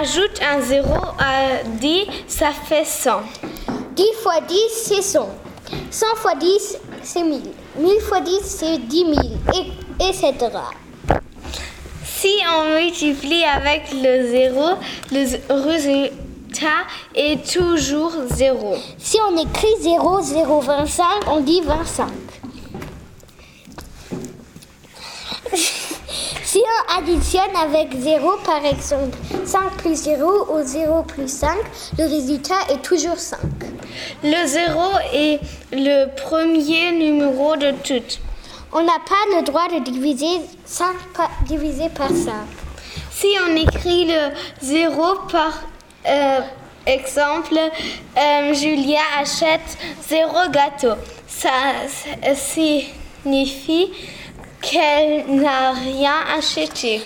ajoute un 0 à 10, ça fait 100. 10 fois 10, c'est 100. 100 fois 10, c'est 1000. 1000 fois 10, c'est 10 000, et, etc. Si on multiplie avec le 0, le résultat est toujours 0. Si on écrit 0, 0, 25, on dit 25. Si on additionne avec 0, par exemple 5 plus 0 ou 0 plus 5, le résultat est toujours 5. Le 0 est le premier numéro de toutes. On n'a pas le droit de diviser 5 par, divisé par 5. Si on écrit le 0 par euh, exemple, euh, Julia achète 0 gâteau. Ça signifie qu'elle n'a rien acheté.